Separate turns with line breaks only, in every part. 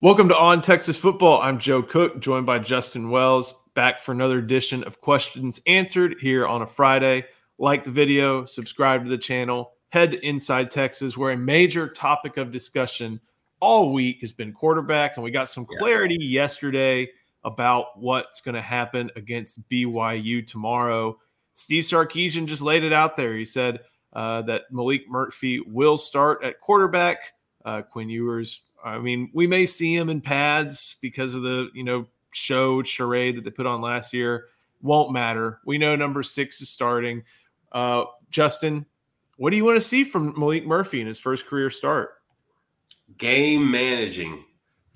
Welcome to On Texas Football. I'm Joe Cook, joined by Justin Wells, back for another edition of Questions Answered here on a Friday. Like the video, subscribe to the channel, head to Inside Texas, where a major topic of discussion all week has been quarterback, and we got some clarity yeah. yesterday about what's going to happen against BYU tomorrow. Steve Sarkisian just laid it out there. He said uh, that Maalik Murphy will start at quarterback. Uh, Quinn Ewers I mean, we may see him in pads because of the, you know, show charade that they put on last year. Won't matter. We know number six is starting. Uh, Justin, what do you want to see from Maalik Murphy in his first career start?
Game managing.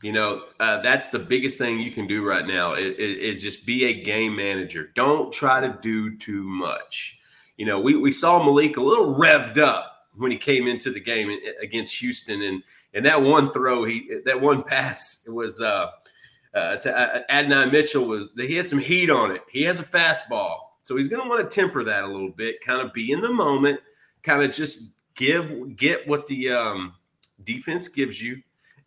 You know, uh, that's the biggest thing you can do right now is, is, just be a game manager. Don't try to do too much. You know, we, we saw Maalik a little revved up when he came into the game against Houston and – and that one throw, he that one pass was uh, uh, to uh, Adonai Mitchell was he had some heat on it. He has a fastball, so he's going to want to temper that a little bit, kind of be in the moment, kind of just give get what the um, defense gives you,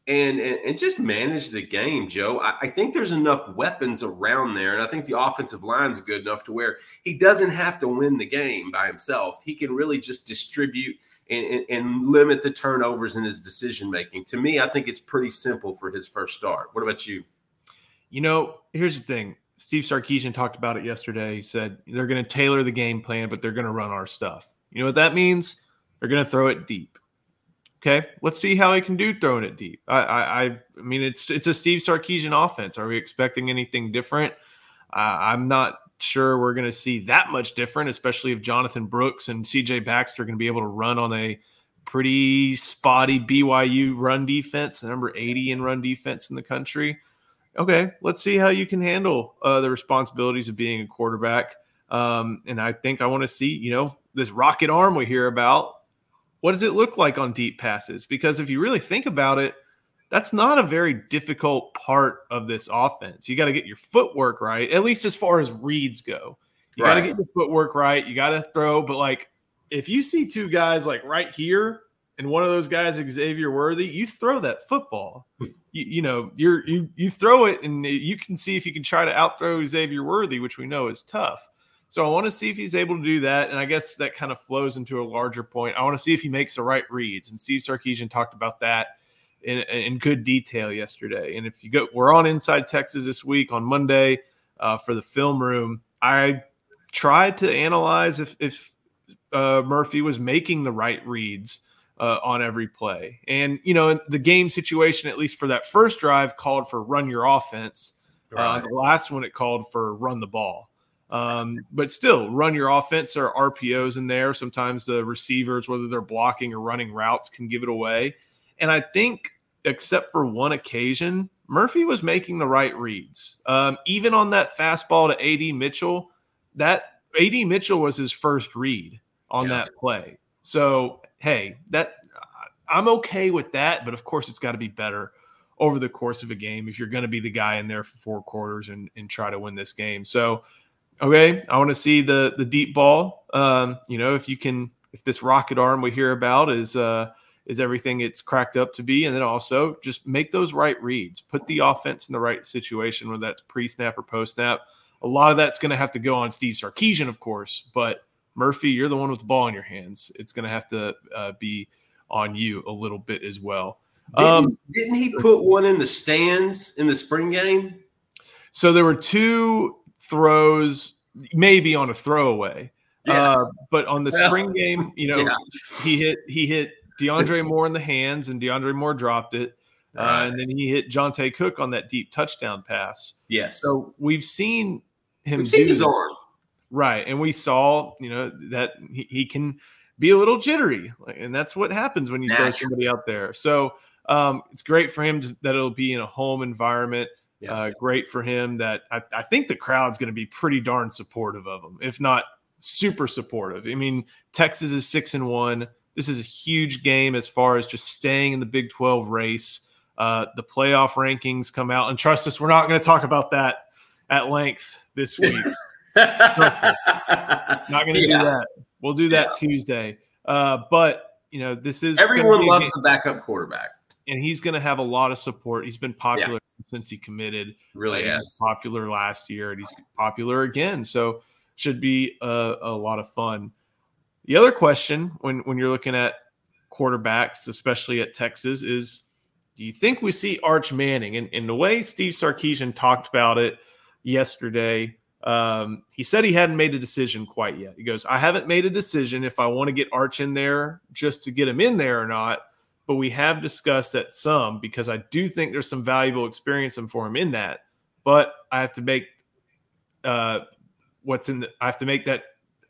and, and, and just manage the game, Joe. I, I, think there's enough weapons around there, and I think the offensive line's good enough to where he doesn't have to win the game by himself. He can really just distribute and, and, limit the turnovers in his decision making. To me, I think it's pretty simple for his first start. What about you?
You know, here's the thing. Steve Sarkisian talked about it yesterday. He said they're going to tailor the game plan, but they're going to run our stuff. You know what that means? They're going to throw it deep. Okay, let's see how he can do throwing it deep. I, I, I mean, it's it's a Steve Sarkisian offense. Are we expecting anything different? Uh, I'm not sure we're going to see that much different, especially if Jonathon Brooks and CJ Baxter are going to be able to run on a pretty spotty BYU run defense, number 80 in run defense in the country. Okay, let's see how you can handle uh, the responsibilities of being a quarterback. Um, and I think I want to see, you know, this rocket arm we hear about. What does it look like on deep passes? Because if you really think about it, that's not a very difficult part of this offense. You got to get your footwork right, at least as far as reads go. You right. got to get your footwork right. You got to throw, but like if you see two guys like right here and one of those guys Xavier Worthy, you throw that football. Hmm. you, you know, you're you you throw it and you can see if you can try to outthrow Xavier Worthy, which we know is tough. So I want to see if he's able to do that. And I guess that kind of flows into a larger point. I want to see if he makes the right reads. And Steve Sarkisian talked about that in, in good detail yesterday. And if you go, we're on Inside Texas this week on Monday uh, for the film room. I tried to analyze if, if uh, Murphy was making the right reads uh, on every play. And, you know, the game situation, at least for that first drive, called for run your offense. Uh, right. the last one, it called for run the ball. Um, but still, run your offense. Are RPOs in there. Sometimes the receivers, whether they're blocking or running routes, can give it away. And I think except for one occasion, Murphy was making the right reads. Um, even on that fastball to AD Mitchell, that AD Mitchell was his first read on yeah. that play. So, hey, that I'm okay with that, but of course it's got to be better over the course of a game if you're going to be the guy in there for four quarters and, and try to win this game. So, okay, I want to see the the deep ball. Um, you know, if you can, if this rocket arm we hear about is uh, is everything it's cracked up to be. And then also just make those right reads, put the offense in the right situation, whether that's pre snap or post snap. A lot of that's going to have to go on Steve Sarkisian, of course, but Murphy, you're the one with the ball in your hands. It's going to have to uh, be on you a little bit as well.
Didn't, um, didn't he put one in the stands in the spring game?
So there were two throws, maybe on a throwaway. Yeah. Uh, but on the well, spring game, you know, yeah. he hit he hit DeAndre Moore in the hands, and DeAndre Moore dropped it. Uh, right. Uh, and then he hit Johntay Cook on that deep touchdown pass.
Yes.
So we've seen him
we've seen his arm.
Right. And we saw, you know, that he, he can be a little jittery. And that's what happens when you Natural. throw somebody out there. So um, it's great for him to, that it'll be in a home environment. Yeah. Uh, great for him that I, I think the crowd's going to be pretty darn supportive of him, if not super supportive. I mean, Texas is six and one. This is a huge game as far as just staying in the Big 12 race. Uh, the playoff rankings come out, and trust us, we're not going to talk about that at length this week. not going to yeah. do that. We'll do that yeah. Tuesday. Uh, but you know, this is
everyone loves the backup quarterback.
and he's going to have a lot of support. He's been popular yeah. since he committed.
Really uh, has
popular last year, and he's popular again. So should be a, a lot of fun. The other question when when you're looking at quarterbacks, especially at Texas, is do you think we see Arch Manning? And, in the way Steve Sarkisian talked about it yesterday, um, he said he hadn't made a decision quite yet. He goes, I haven't made a decision if I want to get Arch in there just to get him in there or not. But we have discussed that some because I do think there's some valuable experience for him in that. But I have to make uh, what's in the, I have to make that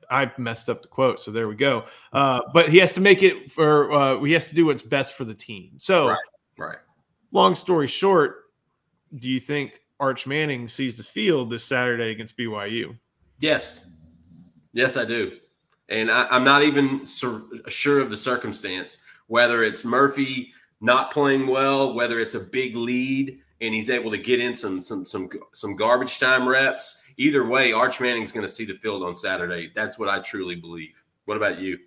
I messed up the quote, so there we go. Uh, but he has to make it for uh, he has to do what's best for the team. So,
right, right.
Long story short, do you think Arch Manning sees the field this Saturday against BYU?
Yes, yes, I do, and I, am not even sur- sure of the circumstance whether it's Murphy not playing well, whether it's a big lead and he's able to get in some some some some garbage time reps. Either way, Arch Manning's going to see the field on Saturday. That's what I truly believe. What about you?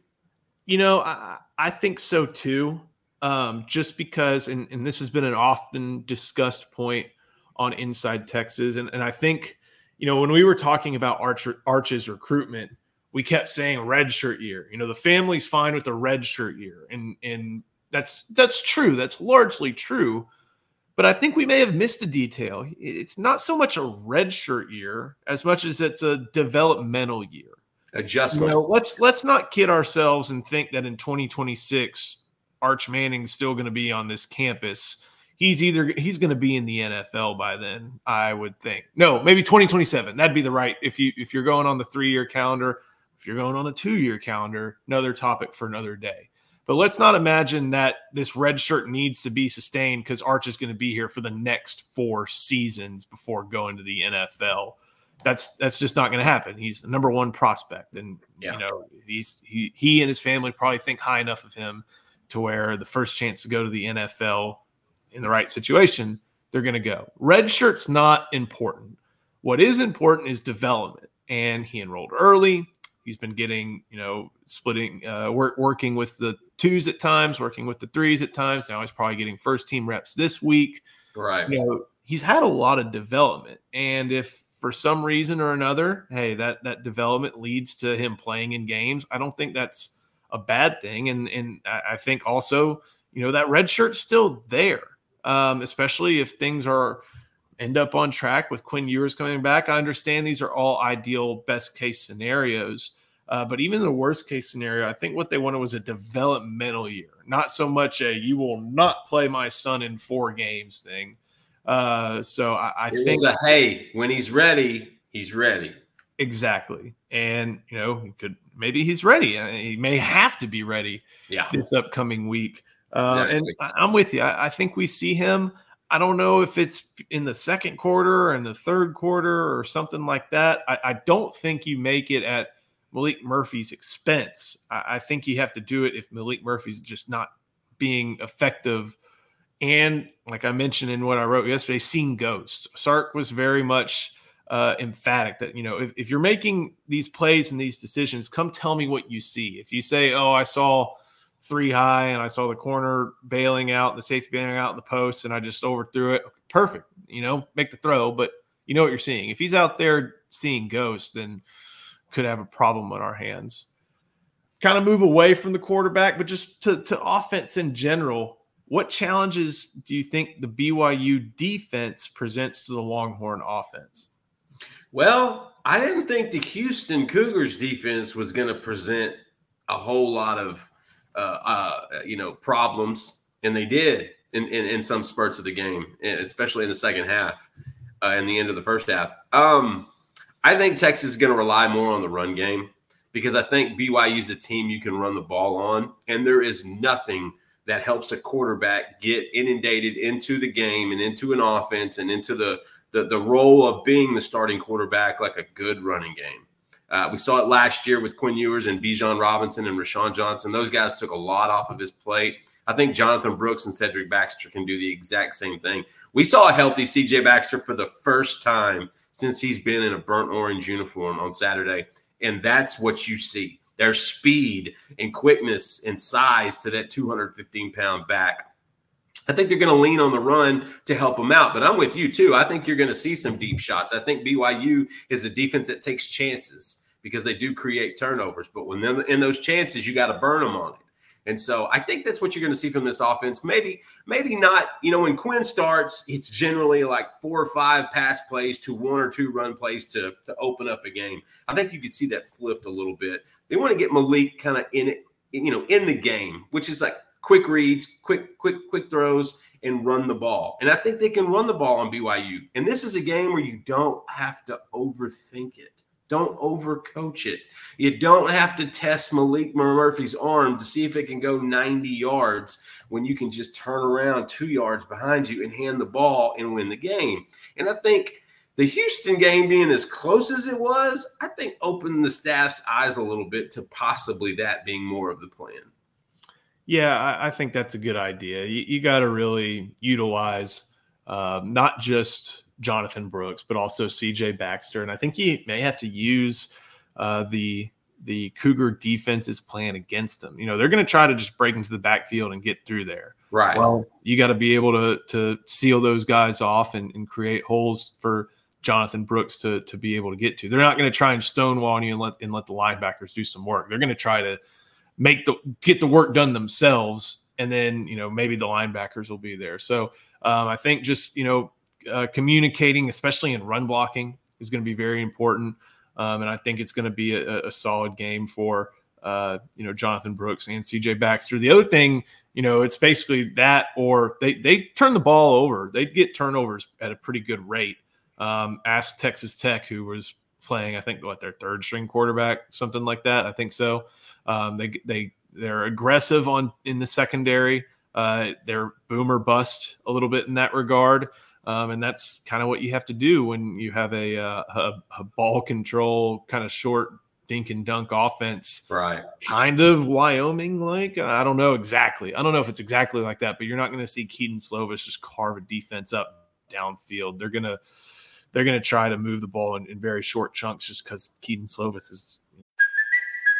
You know, I, I think so too. Um, just because, and, and this has been an often discussed point on Inside Texas, and, and I think, you know, when we were talking about Arch, Arch's recruitment, we kept saying red shirt year. You know, the family's fine with the red shirt year, and and that's that's true. That's largely true but I think we may have missed a detail. It's not so much a redshirt year as much as it's a developmental year.
Adjustment.
You know, let's let's not kid ourselves and think that in 2026 Arch Manning's still going to be on this campus. He's either he's going to be in the NFL by then, I would think. No, maybe 2027. That'd be the right if you if you're going on the 3-year calendar, if you're going on a 2-year calendar, another topic for another day. But let's not imagine that this red shirt needs to be sustained because Arch is going to be here for the next four seasons before going to the NFL. That's that's just not going to happen. He's the number one prospect, and yeah. you know he's he he and his family probably think high enough of him to where the first chance to go to the NFL in the right situation, they're going to go. Red shirt's not important. What is important is development, and he enrolled early. He's been getting, you know, splitting, uh, work, working with the twos at times, working with the threes at times. Now he's probably getting first team reps this week.
Right.
You know, he's had a lot of development, and if for some reason or another, hey, that that development leads to him playing in games, I don't think that's a bad thing. And and I think also, you know, that red shirt's still there, um, especially if things are end up on track with Quinn Ewers coming back. I understand these are all ideal, best case scenarios. Uh, but even the worst case scenario, I think what they wanted was a developmental year, not so much a you will not play my son in four games thing. Uh, so I, I it think
a hey, when he's ready, he's ready.
Exactly, and you know, he could maybe he's ready. He may have to be ready.
Yeah.
this upcoming week. Uh, exactly. And I, I'm with you. I, I think we see him. I don't know if it's in the second quarter and the third quarter or something like that. I, I don't think you make it at Maalik Murphy's expense. I, I, think you have to do it if Maalik Murphy's just not being effective. And like I mentioned in what I wrote yesterday, seeing ghosts. Sark was very much uh, emphatic that, you know, if, if you're making these plays and these decisions, come tell me what you see. If you say, oh, I saw – three high and I saw the corner bailing out, the safety bailing out in the post, and I just overthrew it. Perfect. You know, make the throw, but you know what you're seeing. If he's out there seeing ghosts, then could have a problem on our hands. Kind of move away from the quarterback, but just to, to offense in general. What challenges do you think the BYU defense presents to the Longhorn offense?
Well, I didn't think the Houston Cougars defense was going to present a whole lot of uh, uh, you know, problems, and they did in, in, in some spurts of the game, especially in the second half uh, and the end of the first half. Um, I think Texas is going to rely more on the run game because I think BYU is a team you can run the ball on, and there is nothing that helps a quarterback get inundated into the game and into an offense and into the the, the role of being the starting quarterback like a good running game. Uh, we saw it last year with Quinn Ewers and Bijan Robinson and Roschon Johnson. Those guys took a lot off of his plate. I think Jonathon Brooks and Cedric Baxter can do the exact same thing. We saw a healthy CJ Baxter for the first time since he's been in a burnt orange uniform on Saturday. And that's what you see. There's speed and quickness and size to that 215 pound back. I think they're going to lean on the run to help them out. But I'm with you too. I think you're going to see some deep shots. I think BYU is a defense that takes chances because they do create turnovers. But when they're in those chances, you got to burn them on it. And so I think that's what you're going to see from this offense. Maybe, maybe not. You know, when Quinn starts, it's generally like four or five pass plays to one or two run plays to to open up a game. I think you could see that flipped a little bit. They want to get Maalik kind of in it, you know, in the game, which is like quick reads, quick, quick, quick throws, and run the ball. And I think they can run the ball on BYU. And this is a game where you don't have to overthink it. Don't overcoach it. You don't have to test Maalik Murphy's arm to see if it can go 90 yards when you can just turn around two yards behind you and hand the ball and win the game. And I think the Houston game being as close as it was, I think opened the staff's eyes a little bit to possibly that being more of the plan.
Yeah, I, I think that's a good idea. You, you got to really utilize uh, not just Jonathon Brooks, but also CJ Baxter. And I think he may have to use uh, the the Cougar defense's plan against them. You know, they're going to try to just break into the backfield and get through there.
Right.
Well, you got to be able to to seal those guys off and, and create holes for Jonathon Brooks to to be able to get to. They're not going to try and stonewall you and let and let the linebackers do some work. They're going to try to make the get the work done themselves, and then you know maybe the linebackers will be there. So um, I think just you know uh, communicating, especially in run blocking, is going to be very important. Um, and I think it's going to be a, a solid game for uh, you know Jonathon Brooks and CJ Baxter. The other thing, you know, it's basically that, or they they turn the ball over. They get turnovers at a pretty good rate. Um, ask Texas Tech, who was playing, I think, what their third string quarterback, something like that. I think so. Um, they they they're aggressive on in the secondary. Uh, they're boomer bust a little bit in that regard. Um, and that's kind of what you have to do when you have a, uh, a, a ball control kind of short dink and dunk offense.
Right.
Kind of Wyoming like. I don't know exactly. I don't know if it's exactly like that, but you're not going to see Kedon Slovis just carve a defense up downfield. They're gonna they're gonna try to move the ball in, in very short chunks just because Kedon Slovis is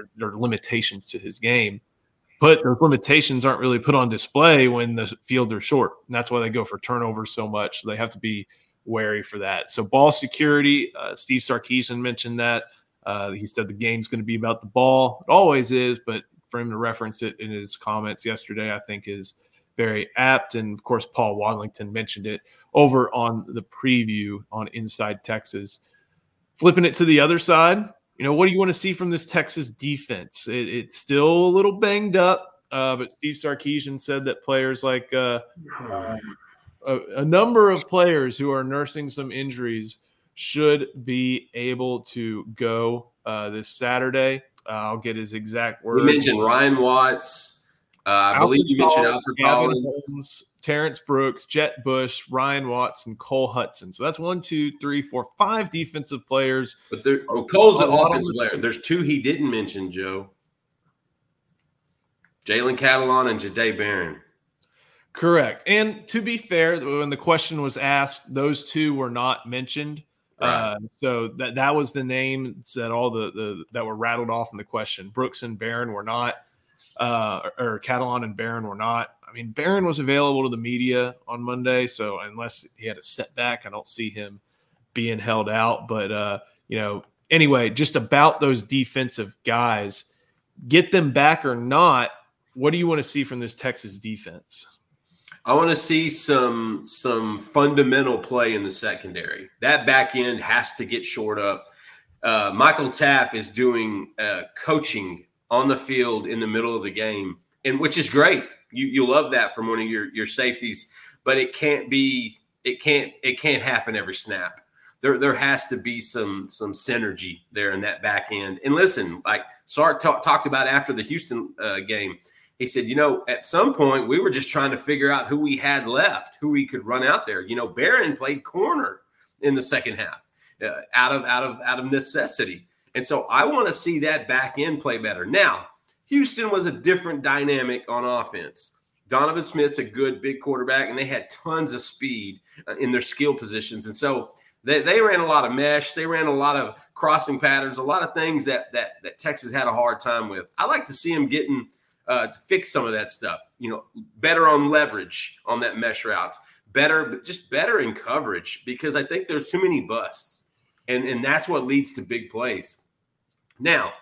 there, there are limitations to his game. But those limitations aren't really put on display when the fields are short. And that's why they go for turnovers so much. They have to be wary for that. So, ball security, uh, Steve Sarkisian mentioned that. Uh, he said the game's going to be about the ball. It always is, but for him to reference it in his comments yesterday, I think is very apt. And of course, Paul Wadlington mentioned it over on the preview on Inside Texas. Flipping it to the other side, you know, what do you want to see from this Texas defense? It, it's still a little banged up, uh, but Steve Sarkisian said that players like uh, a, a, number of players who are nursing some injuries should be able to go uh, this Saturday. Uh, I'll get his exact words.
You mentioned Ryan Watts. Uh, I Alfred believe you mentioned Alfred Collins.
Holmes, Terrence Brooks, Jett Bush, Ryan Watson, Cole Hutson. So that's one, two, three, four, five defensive players.
But there, oh, Cole's an offensive player. There's two he didn't mention, Joe. Jalen Catalon and Jahdae Barron.
Correct. And to be fair, when the question was asked, those two were not mentioned. Right. Uh, so that that was the names that all the, the that were rattled off in the question. Brooks and Barron were not uh, or Catalon and Barron were not. I mean, Barron was available to the media on Monday, so unless he had a setback, I don't see him being held out. But uh, you know, anyway, just about those defensive guys, get them back or not. What do you want to see from this Texas defense?
I want to see some some fundamental play in the secondary. That back end has to get shored up. Uh, Michael Taaffe is doing uh, coaching on the field in the middle of the game, and which is great. You you love that from one of your your safeties, but it can't be it can't it can't happen every snap. There there has to be some some synergy there in that back end. And listen, like Sark talk, talked about after the Houston uh, game he said, you know, at some point we were just trying to figure out who we had left, who we could run out there. You know, Barron played corner in the second half uh, out of out of out of necessity, and so I want to see that back end play better. Now, Houston was a different dynamic on offense. Donovan Smith's a good big quarterback, and they had tons of speed uh, in their skill positions, and so they, they ran a lot of mesh. They ran a lot of crossing patterns, a lot of things that that that Texas had a hard time with. I like to see them getting uh, to fix some of that stuff. You know, better on leverage on that mesh routes, better, just better in coverage because I think there's too many busts, and and that's what leads to big plays. Now,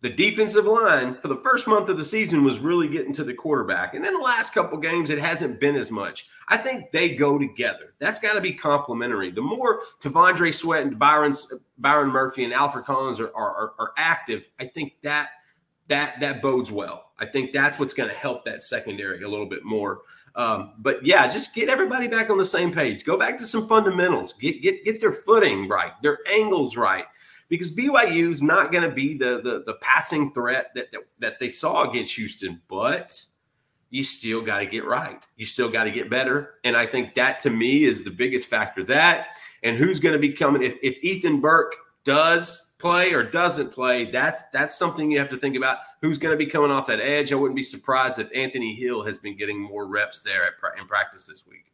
the defensive line for the first month of the season was really getting to the quarterback, and then the last couple games it hasn't been as much. I think they go together. That's got to be complementary. The more T'Vondre Sweat and Byron Byron Murphy and Alfred Collins are, are, are active, I think that that that bodes well. I think that's what's going to help that secondary a little bit more. Um, but yeah, just get everybody back on the same page. Go back to some fundamentals. Get get get their footing right, their angles right, because BYU is not going to be the, the the passing threat that, that that they saw against Houston, but you still got to get right. You still got to get better, and I think that to me is the biggest factor. That and who's going to be coming if, if Ethan Burke does play or doesn't play, that's that's something you have to think about. Who's going to be coming off that edge? I wouldn't be surprised if Anthony Hill has been getting more reps there at, in practice this week.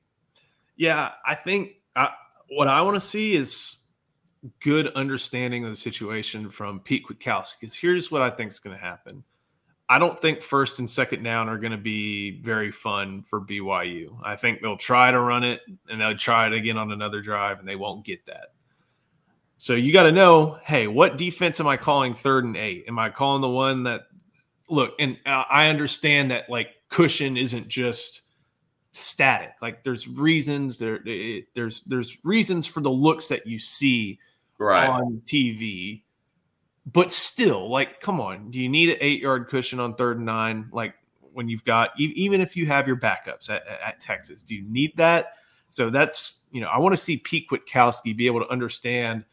Yeah, I think I, what I want to see is good understanding of the situation from Pete Kwiatkowski. Because here's what I think is going to happen. I don't think first and second down are going to be very fun for BYU. I think they'll try to run it and they'll try it again on another drive and they won't get that. So you got to know, hey, what defense am I calling third and eight? Am I calling the one that look? And uh, I understand that like cushion isn't just static. Like there's reasons there. There's there's reasons for the looks that you see
right.
on TV. But still, like, come on, do you need an eight yard cushion on third and nine? Like when you've got even if you have your backups at, at Texas, do you need that? So that's you know I want to see Pete Kwiatkowski be able to understand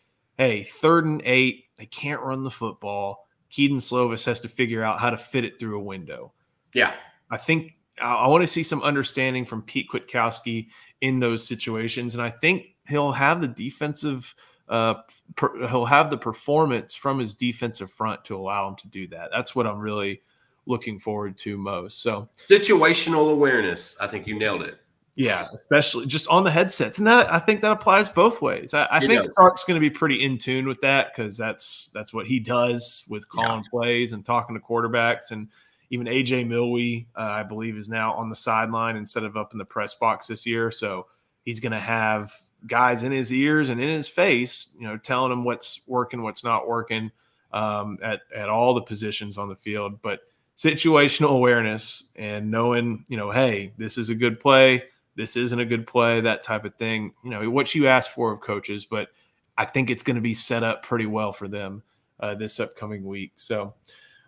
hey, third and eight, they can't run the football. Kedon Slovis has to figure out how to fit it through a window.
Yeah.
I think I, I want to see some understanding from Pete Kwiatkowski in those situations. And I think he'll have the defensive, uh, per, he'll have the performance from his defensive front to allow him to do that. That's what I'm really looking forward to most. So
situational awareness. I think you nailed it.
Yeah, especially just on the headsets, and that I think that applies both ways. I, I think does. Sark's going to be pretty in tune with that because that's that's what he does with calling yeah. plays and talking to quarterbacks, and even AJ Milwee, uh, I believe, is now on the sideline instead of up in the press box this year. So he's going to have guys in his ears and in his face, you know, telling him what's working, what's not working um, at at all the positions on the field, but situational awareness and knowing, you know, hey, this is a good play this isn't a good play, that type of thing. You know, what you ask for of coaches, but I think it's going to be set up pretty well for them uh, this upcoming week. So,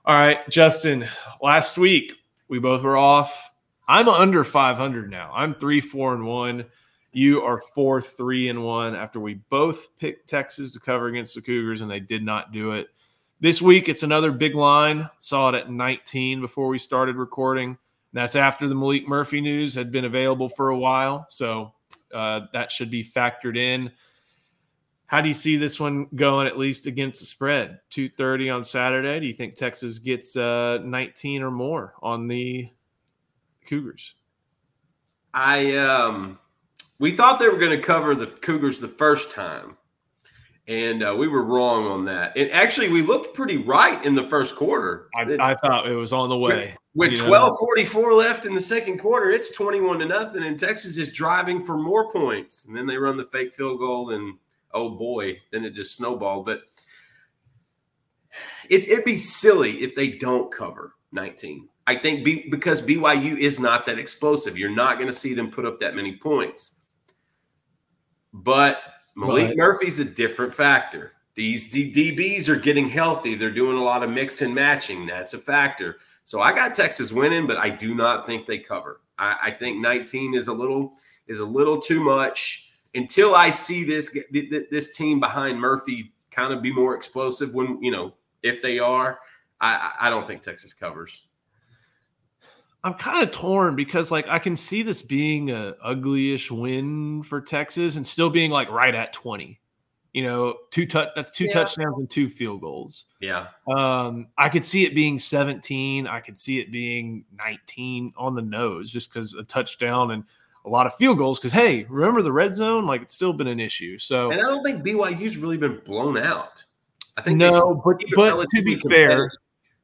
all right, Justin, last week we both were off. I'm under 500 now. I'm three, four, and one. You are four, three, and one after we both picked Texas to cover against the Cougars and they did not do it. This week, it's another big line. Saw it at 19 before we started recording. That's after the Maalik Murphy news had been available for a while. So uh, that should be factored in. How do you see this one going, at least against the spread? 230 on Saturday. Do you think Texas gets uh, 19 or more on the Cougars?
I um we thought they were going to cover the Cougars the first time and uh, we were wrong on that. And actually, we looked pretty right in the first quarter.
I, I thought it was on the way.
With, with twelve forty four left in the second quarter, it's twenty one to nothing, and Texas is driving for more points. And then they run the fake field goal, and oh boy, then it just snowballed. But it, it'd be silly if they don't cover nineteen. I think B, because BYU is not that explosive, you're not going to see them put up that many points. But Maalik
Right.
Murphy's a different factor. These D- DBs are getting healthy. They're doing a lot of mix and matching. That's a factor. So I got Texas winning, but I do not think they cover. I, I think 19 is a little is a little too much until I see this th- th- this team behind Murphy kind of be more explosive. When you know if they are, I I don't think Texas covers.
I'm kind of torn because like I can see this being a uglyish win for Texas and still being like right at 20. You know, two touch that's two
Yeah.
touchdowns and two field goals.
Yeah,
Um, I could see it being 17. I could see it being 19 on the nose just because a touchdown and a lot of field goals. Because hey, remember the red zone? Like it's still been an issue. So
and I don't think BYU's really been blown out. I think
no, but but to be fair.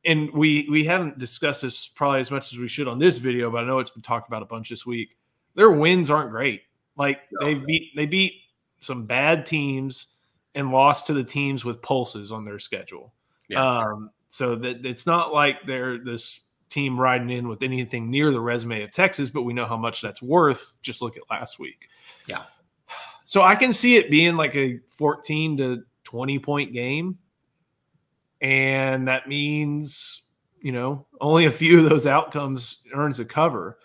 And we we haven't discussed this probably as much as we should on this video, but I know it's been talked about a bunch this week. Their wins aren't great. Like
No.
they beat they beat some bad teams and lost to the teams with pulses on their schedule.
Yeah.
Um, so that it's not like they're this team riding in with anything near the resume of Texas, but we know how much that's worth. Just look at last week.
Yeah.
So I can see it being like a 14 to 20 point game. And that means, you know, only a few of those outcomes earns a cover.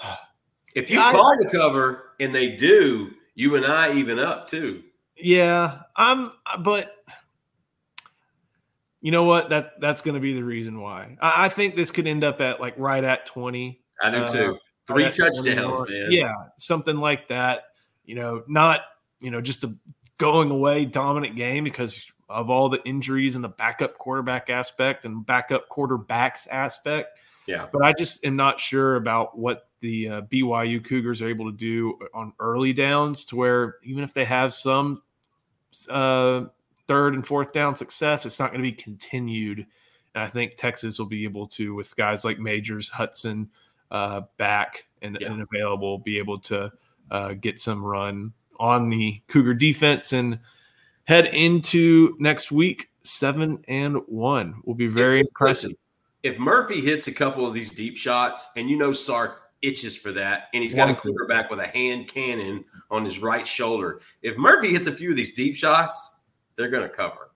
if you
I-
call the cover and they do, you and I even up too.
Yeah, I'm but you know what? That that's gonna be the reason why. I, I think this could end up at like right at 20.
I do
Uh,
too. Three
That's
touchdowns,
21.
man.
Yeah, something like that. You know, not you know just a going away dominant game because of all the injuries and the backup quarterback aspect and backup quarterbacks aspect.
Yeah.
But I just am not sure about what the uh, BYU Cougars are able to do on early downs to where even if they have some uh, third and fourth down success, it's not going to be continued. And I think Texas will be able to, with guys like Majors, Hutson uh, back and,
Yeah.
and available, be able to uh, get some run on the Cougar defense and head into next week seven and one. Will be very
If-
impressive.
listen, If Murphy hits a couple of these deep shots, and you know Sark itches for that, and he's got a
Want to.
quarterback with a hand cannon on his right shoulder. If Murphy hits a few of these deep shots, they're going to cover.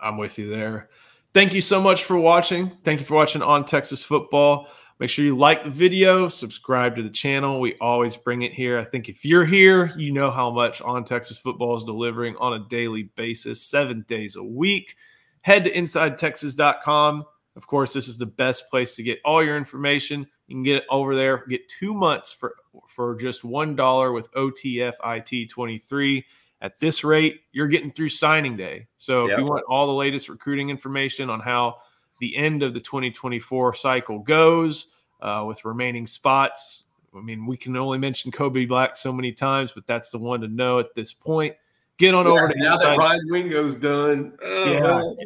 I'm with you there. Thank you so much for watching. Thank you for watching on Texas football. Make sure you like the video, subscribe to the channel. We always bring it here. I think if you're here, you know how much on Texas football is delivering on a daily basis, seven days a week. Head to insidetexas.com. Of course, this is the best place to get all your information. You can get it over there. Get two months for for just one dollar with OTFIT twenty three. At this rate, you're getting through signing day. So if
Yep.
you want all the latest recruiting information on how the end of the 2024 cycle goes uh, with remaining spots, I mean, we can only mention Kobe Black so many times, but that's the one to know at this point. Get on over to
now that
Inside
Ryan Wingo's done, oh,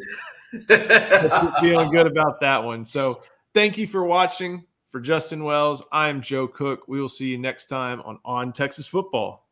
Yeah. feeling good about that one. So thank you for watching. For Justin Wells, I'm Joe Cook. We will see you next time on On Texas Football.